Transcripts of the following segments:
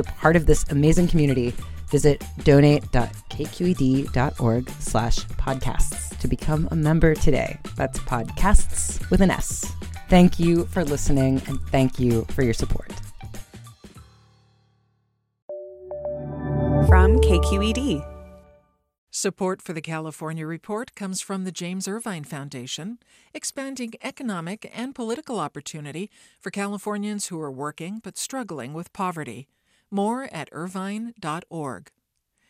a part of this amazing community, visit donate.kqed.org slash podcasts to become a member today. That's podcasts with an S. Thank you for listening and thank you for your support. From KQED. Support for the California Report comes from the James Irvine Foundation, expanding economic and political opportunity for Californians who are working but struggling with poverty. More at irvine.org.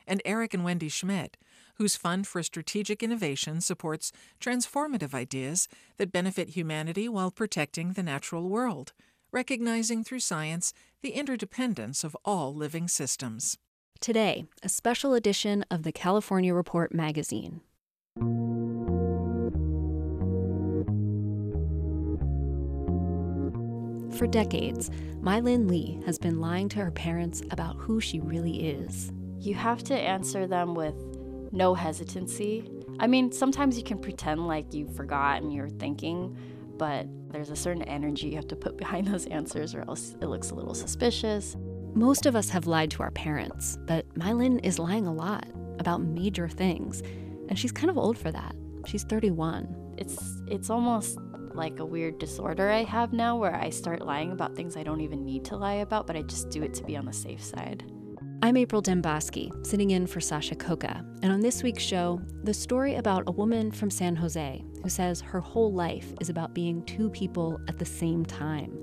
And Eric and Wendy Schmidt, whose Fund for Strategic Innovation supports transformative ideas that benefit humanity while protecting the natural world, recognizing through science the interdependence of all living systems. Today, a special edition of the California Report magazine. For decades, Mylin Lee has been lying to her parents about who she really is. You have to answer them with no hesitancy. I mean, sometimes you can pretend like you forgot and you're thinking, but there's a certain energy you have to put behind those answers, or else it looks a little suspicious. Most of us have lied to our parents, but Mylin is lying a lot about major things, and she's kind of old for that. She's 31. It's it's almost like a weird disorder I have now where I start lying about things I don't even need to lie about, but I just do it to be on the safe side. I'm April Dembosky, sitting in for Sasha Khokha, and on this week's show, the story about a woman from San Jose who says her whole life is about being two people at the same time.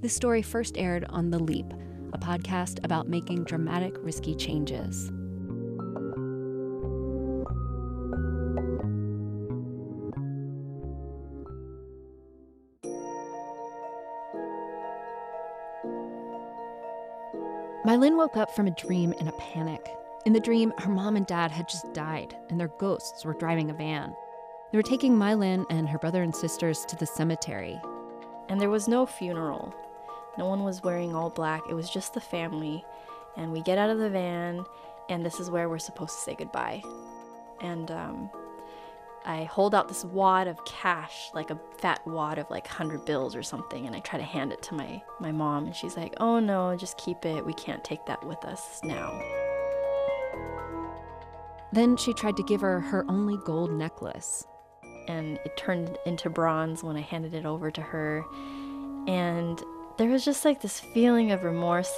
This story first aired on The Leap, a podcast about making dramatic, risky changes. Mylin woke up from a dream in a panic. In the dream, her mom and dad had just died, and their ghosts were driving a van. They were taking Mylin and her brother and sisters to the cemetery. And there was no funeral. No one was wearing all black. It was just the family. And we get out of the van, and this is where we're supposed to say goodbye. And um, I hold out this wad of cash, like a fat wad of like 100 bills or something, and I try to hand it to my, my mom, and she's like, oh no, just keep it. We can't take that with us now. Then she tried to give her her only gold necklace. And it turned into bronze when I handed it over to her. And there was just like this feeling of remorse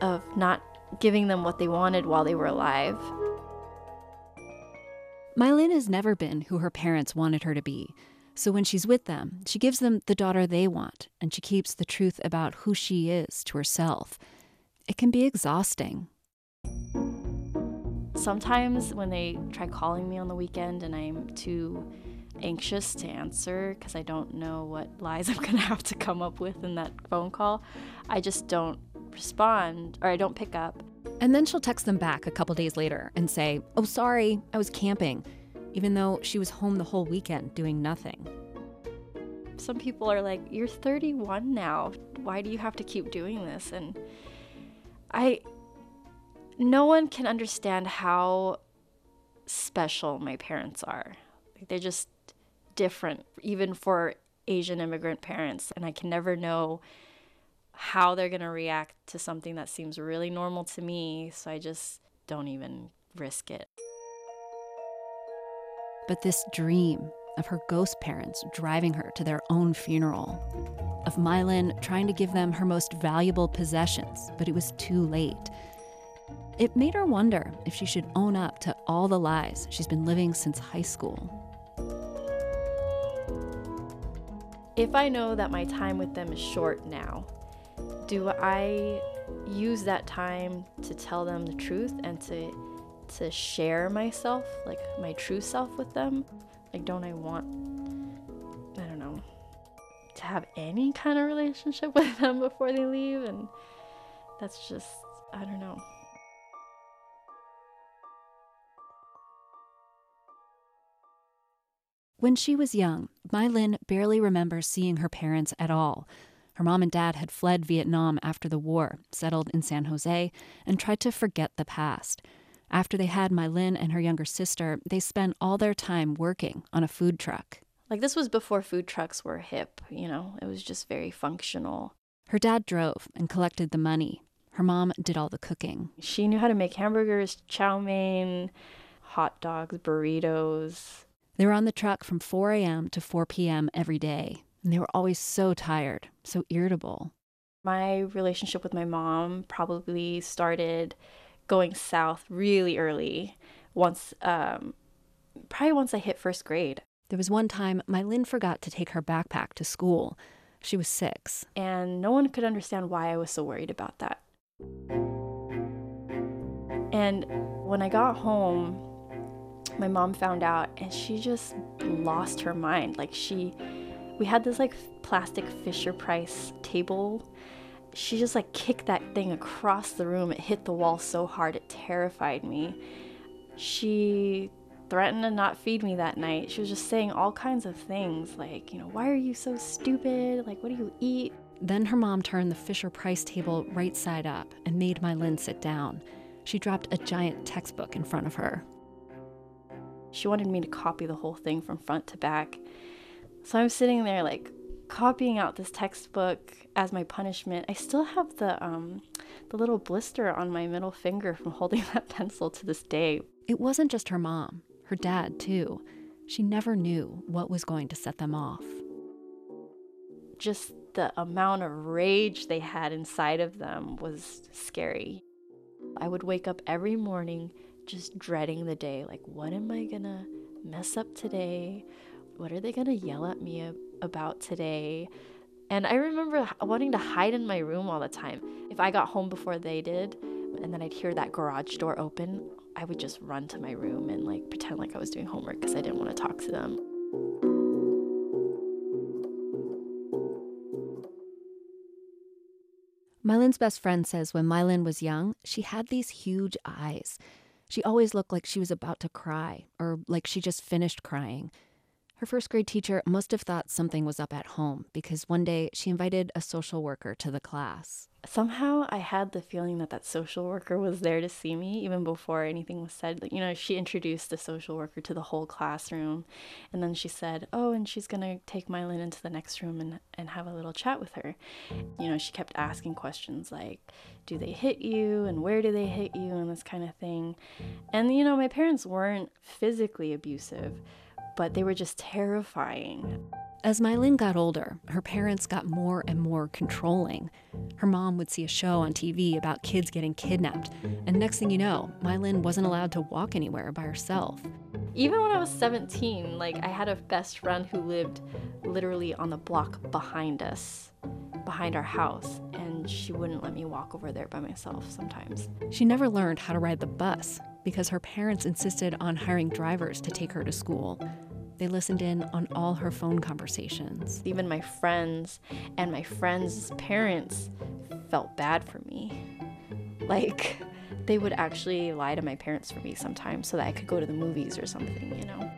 of not giving them what they wanted while they were alive. Mylin has never been who her parents wanted her to be. So when she's with them, she gives them the daughter they want, and she keeps the truth about who she is to herself. It can be exhausting. Sometimes when they try calling me on the weekend and I'm too anxious to answer because I don't know what lies I'm going to have to come up with in that phone call, I just don't respond or I don't pick up. And then she'll text them back a couple days later and say, Oh, sorry, I was camping, even though she was home the whole weekend doing nothing. Some people are like, You're 31 now. Why do you have to keep doing this? And I, no one can understand how special my parents are. Like, they're just different, even for Asian immigrant parents. And I can never know how they're going to react to something that seems really normal to me. So I just don't even risk it. But this dream, of her ghost parents driving her to their own funeral, of Mylin trying to give them her most valuable possessions, but it was too late. It made her wonder if she should own up to all the lies she's been living since high school. If I know that my time with them is short now, do I use that time to tell them the truth and to to share myself, like my true self with them? Like don't I want I don't know to have any kind of relationship with them before they leave and that's just I don't know. When she was young, Mylin barely remembers seeing her parents at all. Her mom and dad had fled Vietnam after the war, settled in San Jose, and tried to forget the past. After they had Mylin and her younger sister, they spent all their time working on a food truck. Like this was before food trucks were hip, you know, it was just very functional. Her dad drove and collected the money. Her mom did all the cooking. She knew how to make hamburgers, chow mein, hot dogs, burritos. They were on the truck from 4 a.m. to 4 p.m. every day, and they were always so tired, so irritable. My relationship with my mom probably started going south really early. Once, um, probably once I hit first grade. There was one time Mylin forgot to take her backpack to school. She was six. And no one could understand why I was so worried about that. And when I got home, my mom found out and she just lost her mind. Like she we had this like plastic Fisher Price table. She just like kicked that thing across the room. It hit the wall so hard it terrified me. She threatened to not feed me that night. She was just saying all kinds of things like, you know, why are you so stupid? Like, what do you eat? Then her mom turned the Fisher Price table right side up and made Mylin sit down. She dropped a giant textbook in front of her. She wanted me to copy the whole thing from front to back. So I'm sitting there like copying out this textbook as my punishment. I still have the um the little blister on my middle finger from holding that pencil to this day. It wasn't just her mom, her dad too. She never knew what was going to set them off. Just the amount of rage they had inside of them was scary. I would wake up every morning just dreading the day. Like, what am I gonna mess up today? What are they gonna yell at me about today? And I remember wanting to hide in my room all the time. If I got home before they did, and then I'd hear that garage door open, I would just run to my room and like pretend like I was doing homework because I didn't want to talk to them. Mylin's best friend says when Mylin was young, she had these huge eyes. She always looked like she was about to cry, or like she just finished crying. Her first grade teacher must have thought something was up at home because one day she invited a social worker to the class. Somehow I had the feeling that that social worker was there to see me even before anything was said. You know, she introduced the social worker to the whole classroom. And then she said, Oh, and she's to take Mylin into the next room and, and have a little chat with her. You know, she kept asking questions like, Do they hit you? And where do they hit you? And this kind of thing. And, you know, my parents weren't physically abusive but they were just terrifying. As Mylin got older, her parents got more and more controlling. Her mom would see a show on TV about kids getting kidnapped, and next thing you know, Mylin wasn't allowed to walk anywhere by herself. Even when I was 17, like I had a best friend who lived literally on the block behind us, behind our house, and she wouldn't let me walk over there by myself sometimes. She never learned how to ride the bus because her parents insisted on hiring drivers to take her to school. They listened in on all her phone conversations. Even my friends and my friends' parents felt bad for me. Like, they would actually lie to my parents for me sometimes so that I could go to the movies or something, you know?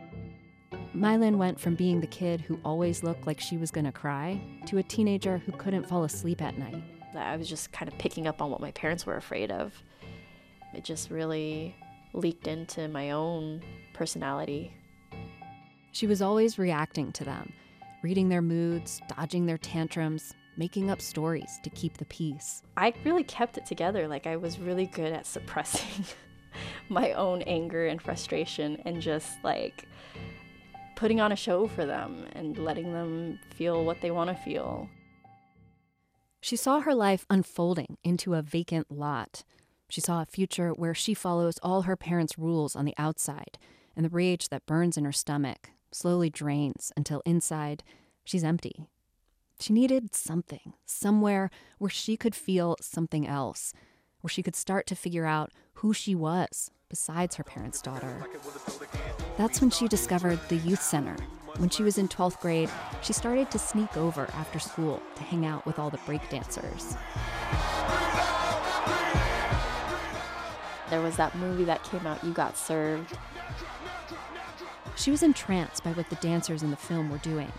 Mylin went from being the kid who always looked like she was gonna cry to a teenager who couldn't fall asleep at night. I was just kind of picking up on what my parents were afraid of. It just really leaked into my own personality she was always reacting to them, reading their moods, dodging their tantrums, making up stories to keep the peace. I really kept it together. Like, I was really good at suppressing my own anger and frustration and just like putting on a show for them and letting them feel what they want to feel. She saw her life unfolding into a vacant lot. She saw a future where she follows all her parents' rules on the outside, and the rage that burns in her stomach slowly drains until inside she's empty. She needed something, somewhere where she could feel something else, where she could start to figure out who she was besides her parents' daughter. That's when she discovered the youth center. When she was in 12th grade, she started to sneak over after school to hang out with all the breakdancers. There was that movie that came out, You Got Served. She was entranced by what the dancers in the film were doing.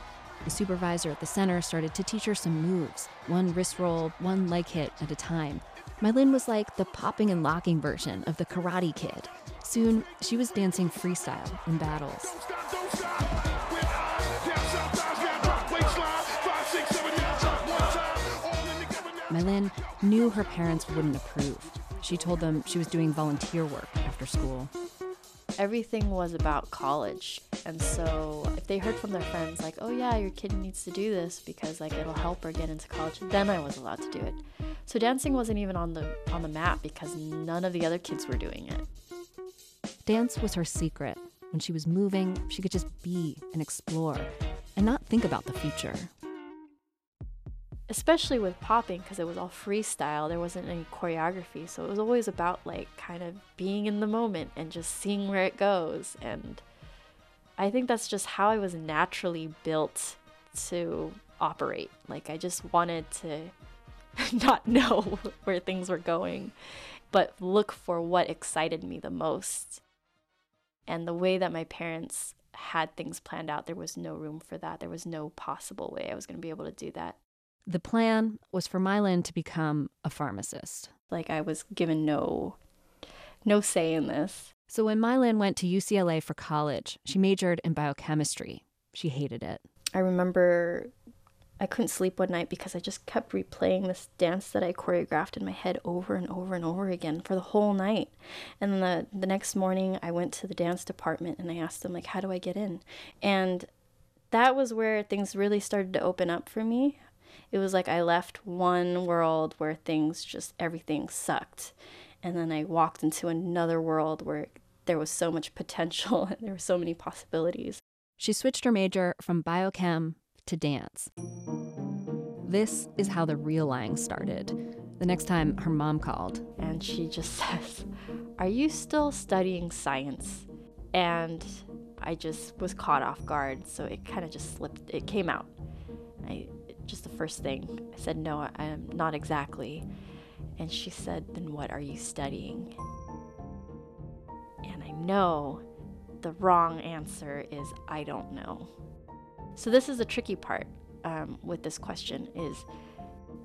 The supervisor at the center started to teach her some moves, one wrist roll, one leg hit at a time. Mylin was like the popping and locking version of the Karate Kid. Soon, she was dancing freestyle in battles. Mylin knew her parents wouldn't approve. She told them she was doing volunteer work after school. Everything was about college. And so if they heard from their friends like, "Oh yeah, your kid needs to do this because like it'll help her get into college," then I was allowed to do it. So dancing wasn't even on the on the map because none of the other kids were doing it. Dance was her secret. When she was moving, she could just be and explore and not think about the future especially with popping because it was all freestyle there wasn't any choreography so it was always about like kind of being in the moment and just seeing where it goes and i think that's just how i was naturally built to operate like i just wanted to not know where things were going but look for what excited me the most. And the way that my parents had things planned out there was no room for that there was no possible way i was going to be able to do that the plan was for Mylan to become a pharmacist. Like I was given no no say in this. So when Mylan went to UCLA for college, she majored in biochemistry. She hated it. I remember I couldn't sleep one night because I just kept replaying this dance that I choreographed in my head over and over and over again for the whole night. And then the, the next morning I went to the dance department and I asked them like how do I get in? And that was where things really started to open up for me it was like I left one world where things just everything sucked. And then I walked into another world where there was so much potential and there were so many possibilities. She switched her major from biochem to dance. This is how the real lying started. The next time her mom called. And she just says, Are you still studying science? And I just was caught off guard, so it kind of just slipped, it came out. I just the first thing. I said, No, I am not exactly. And she said, Then what are you studying? And I know the wrong answer is I don't know. So this is the tricky part um, with this question is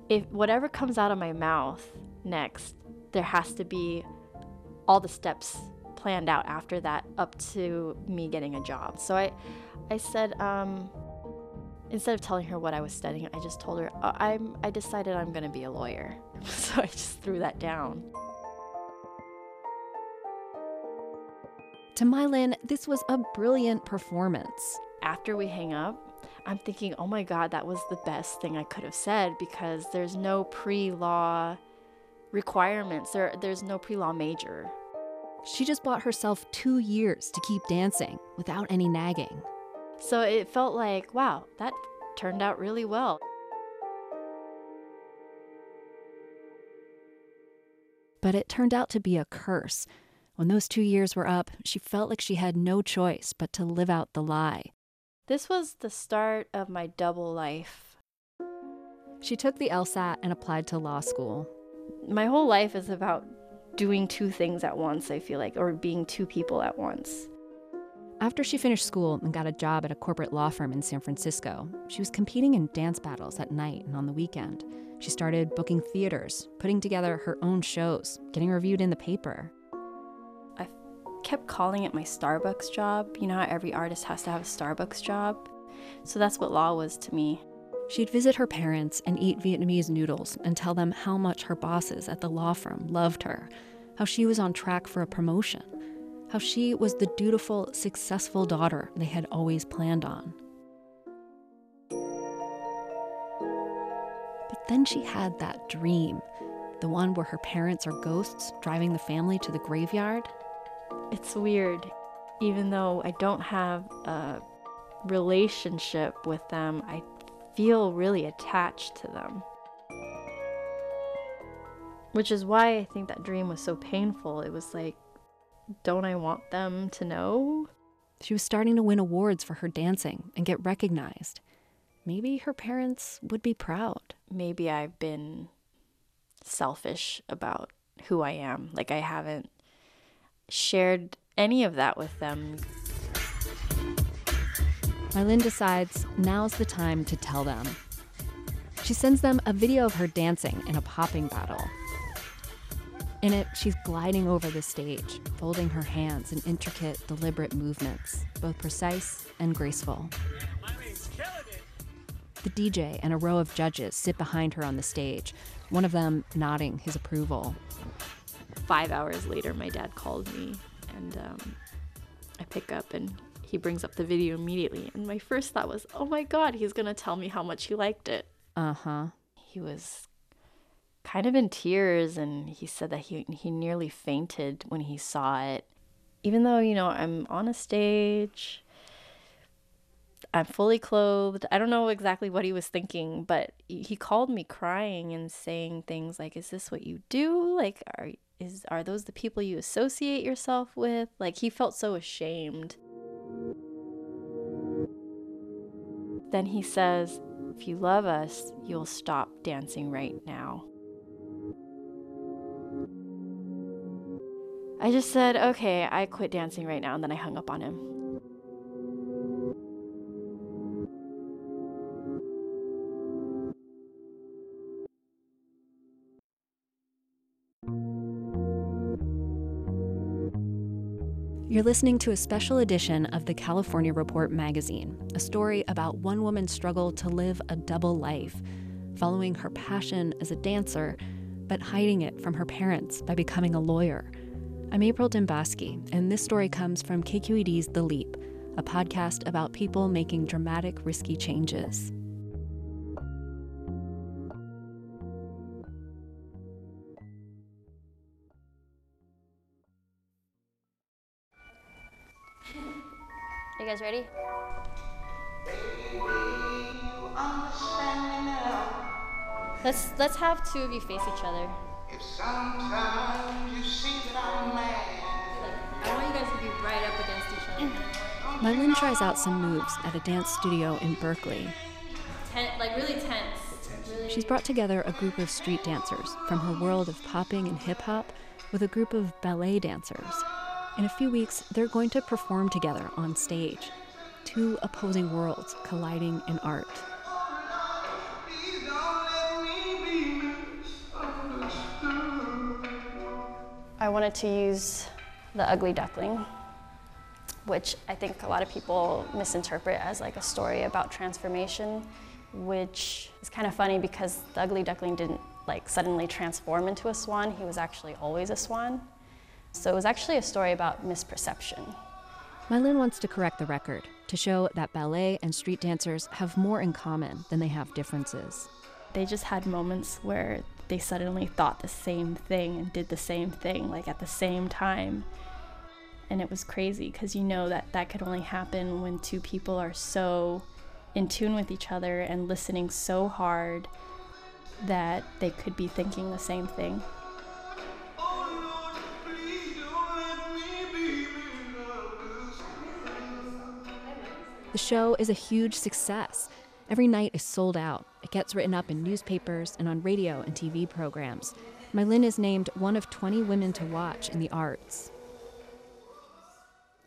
if whatever comes out of my mouth next, there has to be all the steps planned out after that up to me getting a job. So I, I said, um, instead of telling her what I was studying, I just told her uh, I'm I decided I'm going to be a lawyer. so I just threw that down. To Mylin, this was a brilliant performance. After we hang up, I'm thinking, oh my God, that was the best thing I could have said because there's no pre law requirements. There, there's no pre law major. She just bought herself two years to keep dancing without any nagging. So it felt like, wow, that turned out really well. But it turned out to be a curse. When those two years were up, she felt like she had no choice but to live out the lie. This was the start of my double life. She took the LSAT and applied to law school. My whole life is about doing two things at once, I feel like, or being two people at once. After she finished school and got a job at a corporate law firm in San Francisco, she was competing in dance battles at night and on the weekend. She started booking theaters, putting together her own shows, getting reviewed in the paper. I kept calling it my Starbucks job. You know how every artist has to have a Starbucks job? So that's what law was to me. She'd visit her parents and eat Vietnamese noodles and tell them how much her bosses at the law firm loved her, how she was on track for a promotion how she was the dutiful, successful daughter they had always planned on. But then she had that dream the one where her parents are ghosts driving the family to the graveyard. It's weird. Even though I don't have a relationship with them, I feel really attached to them. Which is why I think that dream was so painful. It was like, don't I want them to know? She was starting to win awards for her dancing and get recognized. Maybe her parents would be proud. Maybe I've been selfish about who I am. Like, I haven't shared any of that with them. My decides now's the time to tell them. She sends them a video of her dancing in a popping battle. In it, she's gliding over the stage, folding her hands in intricate, deliberate movements, both precise and graceful. The DJ and a row of judges sit behind her on the stage, one of them nodding his approval. Five hours later, my dad called me, and um, I pick up, and he brings up the video immediately. And my first thought was, oh my God, he's going to tell me how much he liked it. Uh huh. He was kind of in tears and he said that he he nearly fainted when he saw it. Even though, you know, I'm on a stage, I'm fully clothed. I don't know exactly what he was thinking, but he called me crying and saying things like, "Is this what you do? Like are is are those the people you associate yourself with?" Like he felt so ashamed. Then he says, If you love us, you'll stop dancing right now. I just said, okay, I quit dancing right now, and then I hung up on him. You're listening to a special edition of the California Report magazine, a story about one woman's struggle to live a double life, following her passion as a dancer, but hiding it from her parents by becoming a lawyer. I'm April Dembosky, and this story comes from KQED's The Leap, a podcast about people making dramatic, risky changes. You guys ready? Let's let's have two of you face each other. Mylin tries out some moves at a dance studio in Berkeley. Ten, like really tense. Really She's brought together a group of street dancers from her world of popping and hip hop with a group of ballet dancers. In a few weeks, they're going to perform together on stage. Two opposing worlds colliding in art. I wanted to use the ugly duckling, which I think a lot of people misinterpret as like a story about transformation, which is kind of funny because the ugly duckling didn't like suddenly transform into a swan. He was actually always a swan. So it was actually a story about misperception. Mylin wants to correct the record to show that ballet and street dancers have more in common than they have differences. They just had moments where they suddenly thought the same thing and did the same thing, like at the same time. And it was crazy because you know that that could only happen when two people are so in tune with each other and listening so hard that they could be thinking the same thing. The show is a huge success. Every night is sold out. It gets written up in newspapers and on radio and TV programs. Mylin is named one of 20 women to watch in the arts.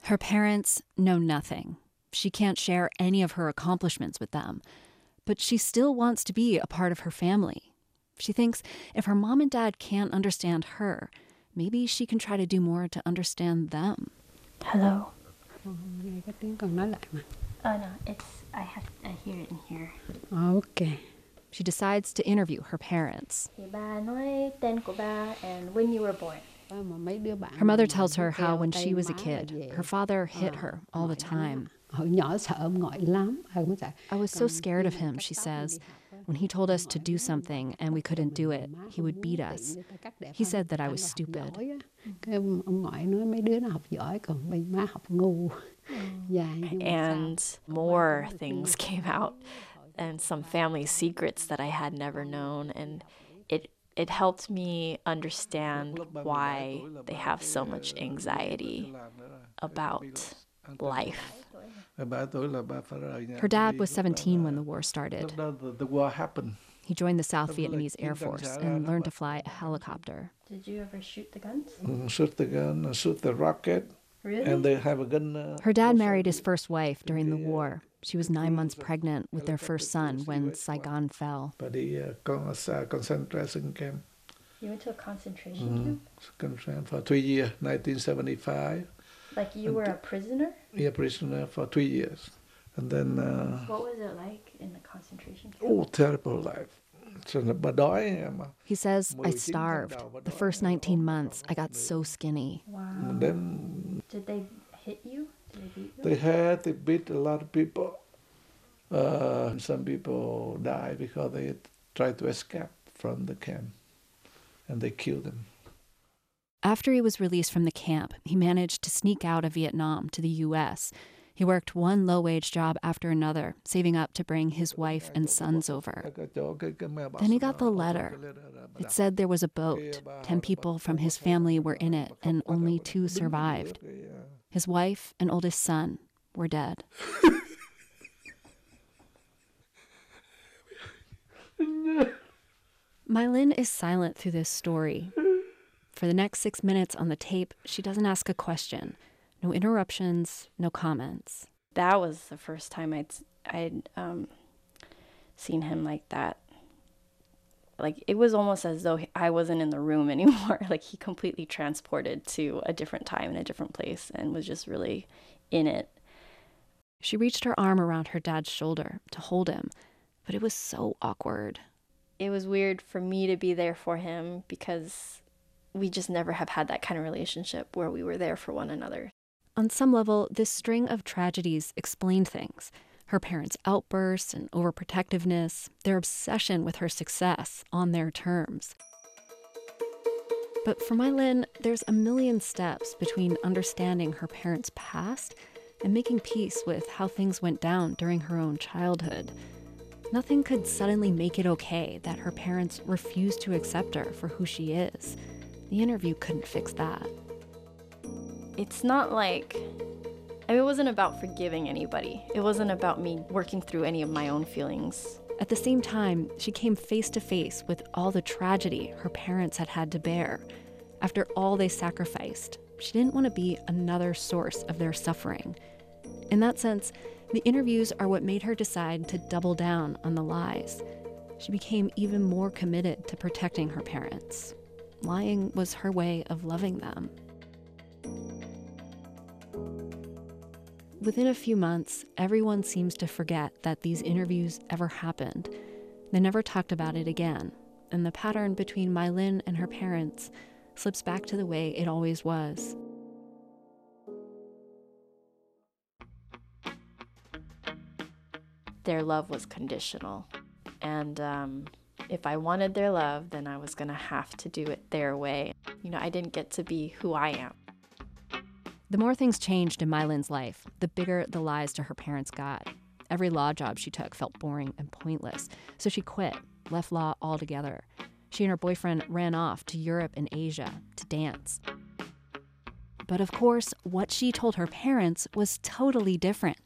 Her parents know nothing. She can't share any of her accomplishments with them, but she still wants to be a part of her family. She thinks if her mom and dad can't understand her, maybe she can try to do more to understand them. Hello. Oh no, it's I have I hear it in here. Oh, okay. She decides to interview her parents. Thì ba nói tên của ba and when you were born. Ba Her mother tells her how when she was a kid, her father hit her all the time. I was so scared of him, she says. When he told us to do something and we couldn't do it, he would beat us. He said that I was stupid. And more things came out and some family secrets that I had never known and it it helped me understand why they have so much anxiety about life. Her dad was 17 when the war started. The war happened. He joined the South Vietnamese Air Force and learned to fly a helicopter. Did you ever shoot the guns? Mm, shoot the gun, shoot the rocket. Really? And they have a gun. Uh, Her dad married his first wife during the war. She was nine months pregnant with their first son when Saigon fell. But the uh, con- uh, concentration camp. You went to a concentration camp? For three years, 1975. Like you were a prisoner? Yeah, prisoner for three years. And then. Uh, What was it like in the concentration camp? oh, terrible life. So, bà đói mà. He says, I starved. The first 19 months, I got so skinny. Wow. Then Did they hit you? Did they beat they had, they beat a lot of people. Uh, some people died because they tried to escape from the camp. And they killed them. After he was released from the camp, he managed to sneak out of Vietnam to the U.S. He worked one low wage job after another, saving up to bring his wife and sons over. Then he got the letter. It said there was a boat. Ten people from his family were in it, and only two survived. His wife and oldest son were dead. Mylin is silent through this story. For the next six minutes on the tape, she doesn't ask a question. No interruptions, no comments. That was the first time I'd I'd um, seen him like that. Like it was almost as though I wasn't in the room anymore. like he completely transported to a different time and a different place and was just really in it. She reached her arm around her dad's shoulder to hold him, but it was so awkward. It was weird for me to be there for him because we just never have had that kind of relationship where we were there for one another. On some level, this string of tragedies explained things her parents' outbursts and overprotectiveness, their obsession with her success on their terms. But for Mylin, there's a million steps between understanding her parents' past and making peace with how things went down during her own childhood. Nothing could suddenly make it okay that her parents refused to accept her for who she is. The interview couldn't fix that. It's not like Mean, it wasn't about forgiving anybody. It wasn't about me working through any of my own feelings. At the same time, she came face to face with all the tragedy her parents had had to bear. After all they sacrificed, she didn't want to be another source of their suffering. In that sense, the interviews are what made her decide to double down on the lies. She became even more committed to protecting her parents. Lying was her way of loving them. Within a few months, everyone seems to forget that these interviews ever happened. They never talked about it again, and the pattern between Mylin and her parents slips back to the way it always was. Their love was conditional. And um, if I wanted their love, then I was to have to do it their way. You know, I didn't get to be who I am. The more things changed in Mylin's life, the bigger the lies to her parents got. Every law job she took felt boring and pointless, so she quit, left law altogether. She and her boyfriend ran off to Europe and Asia to dance. But of course, what she told her parents was totally different.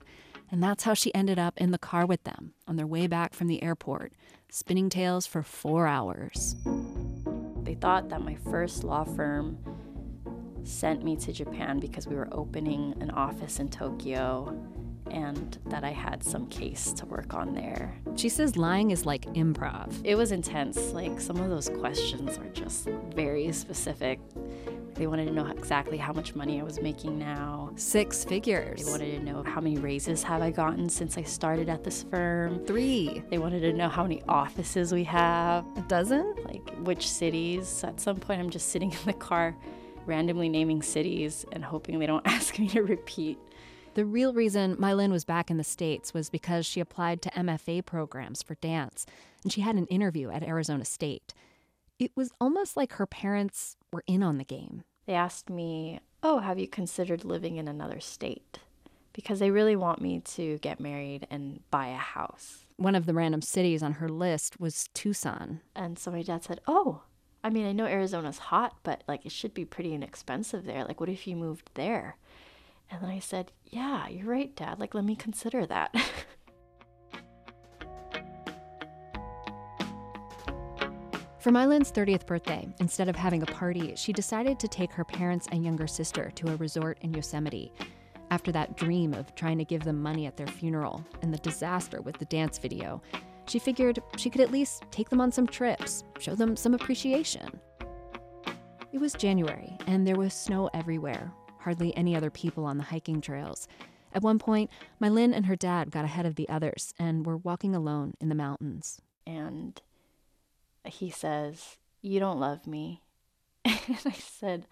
And that's how she ended up in the car with them on their way back from the airport, spinning tales for four hours. They thought that my first law firm sent me to Japan because we were opening an office in Tokyo and that I had some case to work on there. She says lying is like improv. It was intense. Like some of those questions were just very specific. They wanted to know exactly how much money I was making now. Six figures. They wanted to know how many raises have I gotten since I started at this firm. Three. They wanted to know how many offices we have. A dozen? Like which cities. At some point I'm just sitting in the car randomly naming cities and hoping they don't ask me to repeat. The real reason My Linh was back in the States was because she applied to MFA programs for dance, and she had an interview at Arizona State. It was almost like her parents were in on the game. They asked me, Oh, have you considered living in another state? Because they really want me to get married and buy a house. One of the random cities on her list was Tucson. And so my dad said, Oh, I mean, I know Arizona's hot, but like it should be pretty inexpensive there. Like, what if you moved there? And then I said, Yeah, you're right, Dad. Like, let me consider that. For My Linh's 30th birthday, instead of having a party, she decided to take her parents and younger sister to a resort in Yosemite. After that dream of trying to give them money at their funeral and the disaster with the dance video, she figured she could at least take them on some trips, show them some appreciation. It was January, and there was snow everywhere, hardly any other people on the hiking trails. At one point, My Linh and her dad got ahead of the others and were walking alone in the mountains. And he says, You don't love me. And I said,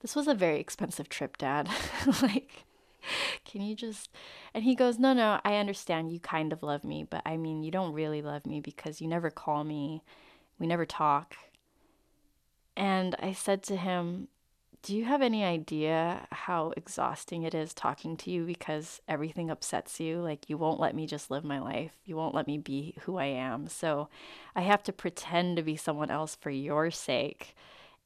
This was a very expensive trip, Dad. like, can you just. And he goes, No, no, I understand you kind of love me, but I mean, you don't really love me because you never call me, we never talk. And I said to him, do you have any idea how exhausting it is talking to you because everything upsets you? Like, you won't let me just live my life. You won't let me be who I am. So, I have to pretend to be someone else for your sake.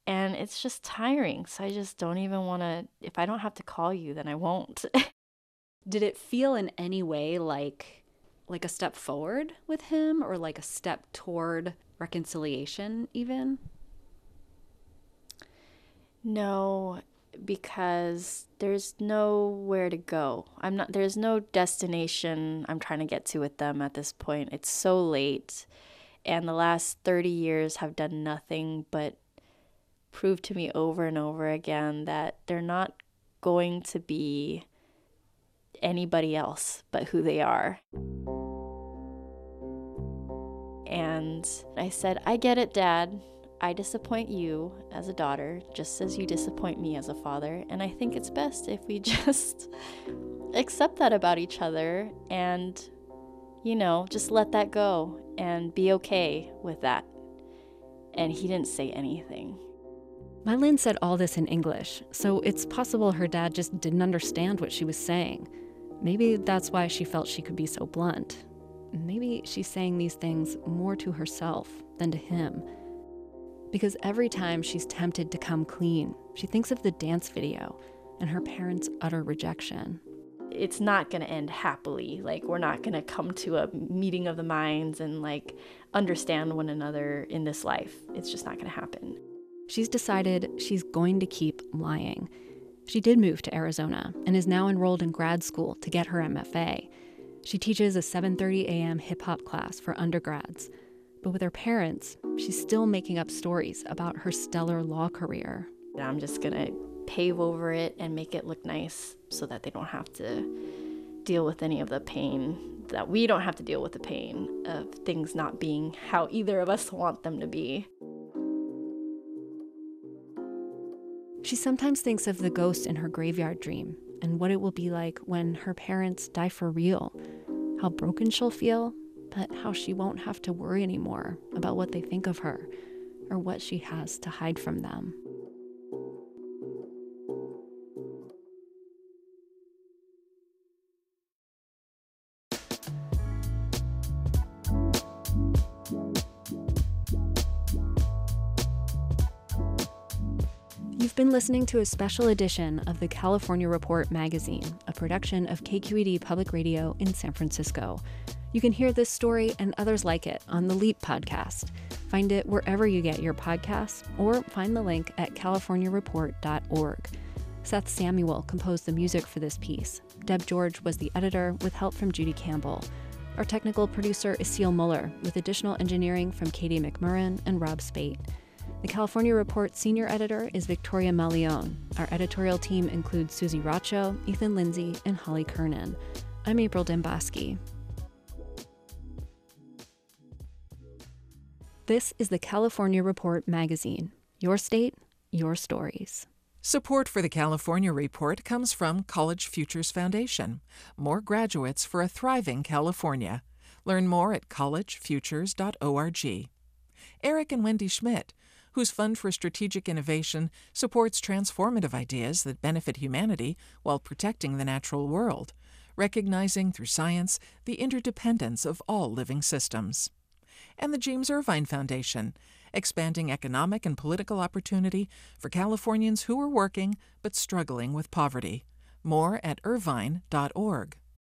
And it's just tiring. So, I just don't even want to. If I don't have to call you, then I won't. Did it feel in any way like like a step forward with him or like a step toward reconciliation even? No, because there's nowhere to go. I'm not there's no destination I'm trying to get to with them at this point. It's so late and the last 30 years have done nothing but prove to me over and over again that they're not going to be anybody else but who they are. And I said, I get it, Dad. I disappoint you as a daughter just as you disappoint me as a father. And I think it's best if we just accept that about each other and, you know, just let that go and be okay with that. And he didn't say anything. My Linh said all this in English, so it's possible her dad just didn't understand what she was saying. Maybe that's why she felt she could be so blunt. Maybe she's saying these things more to herself than to him because every time she's tempted to come clean, she thinks of the dance video and her parents' utter rejection. It's not going to end happily. Like, we're not going to come to a meeting of the minds and, like, understand one another in this life. It's just not going to happen. She's decided she's going to keep lying. She did move to Arizona and is now enrolled in grad school to get her MFA. She teaches a 7:30 a.m. hip hop class for undergrads. But with her parents, she's still making up stories about her stellar law career. I'm just gonna pave over it and make it look nice so that they don't have to deal with any of the pain, that we don't have to deal with the pain of things not being how either of us want them to be. She sometimes thinks of the ghost in her graveyard dream and what it will be like when her parents die for real, how broken she'll feel, but how she won't have to worry anymore about what they think of her or what she has to hide from them. Listening to a special edition of the California Report magazine, a production of KQED Public Radio in San Francisco. You can hear this story and others like it on the Leap podcast. Find it wherever you get your podcasts or find the link at californiareport.org. Seth Samuel composed the music for this piece. Deb George was the editor with help from Judy Campbell. Our technical producer is Seal Muller, with additional engineering from Katie McMurran and Rob Speight. The California Report senior editor is Victoria Mauleón. Our editorial team includes Suzie Racho, Ethan Lindsey, and Holly Kernan. I'm April Dembosky. This is the California Report magazine. Your state, your stories. Support for the California Report comes from College Futures Foundation. More graduates for a thriving California. Learn more at collegefutures.org. Eric and Wendy Schmidt, whose Fund for Strategic Innovation supports transformative ideas that benefit humanity while protecting the natural world, recognizing through science the interdependence of all living systems. And the James Irvine Foundation, expanding economic and political opportunity for Californians who are working but struggling with poverty. More at irvine.org.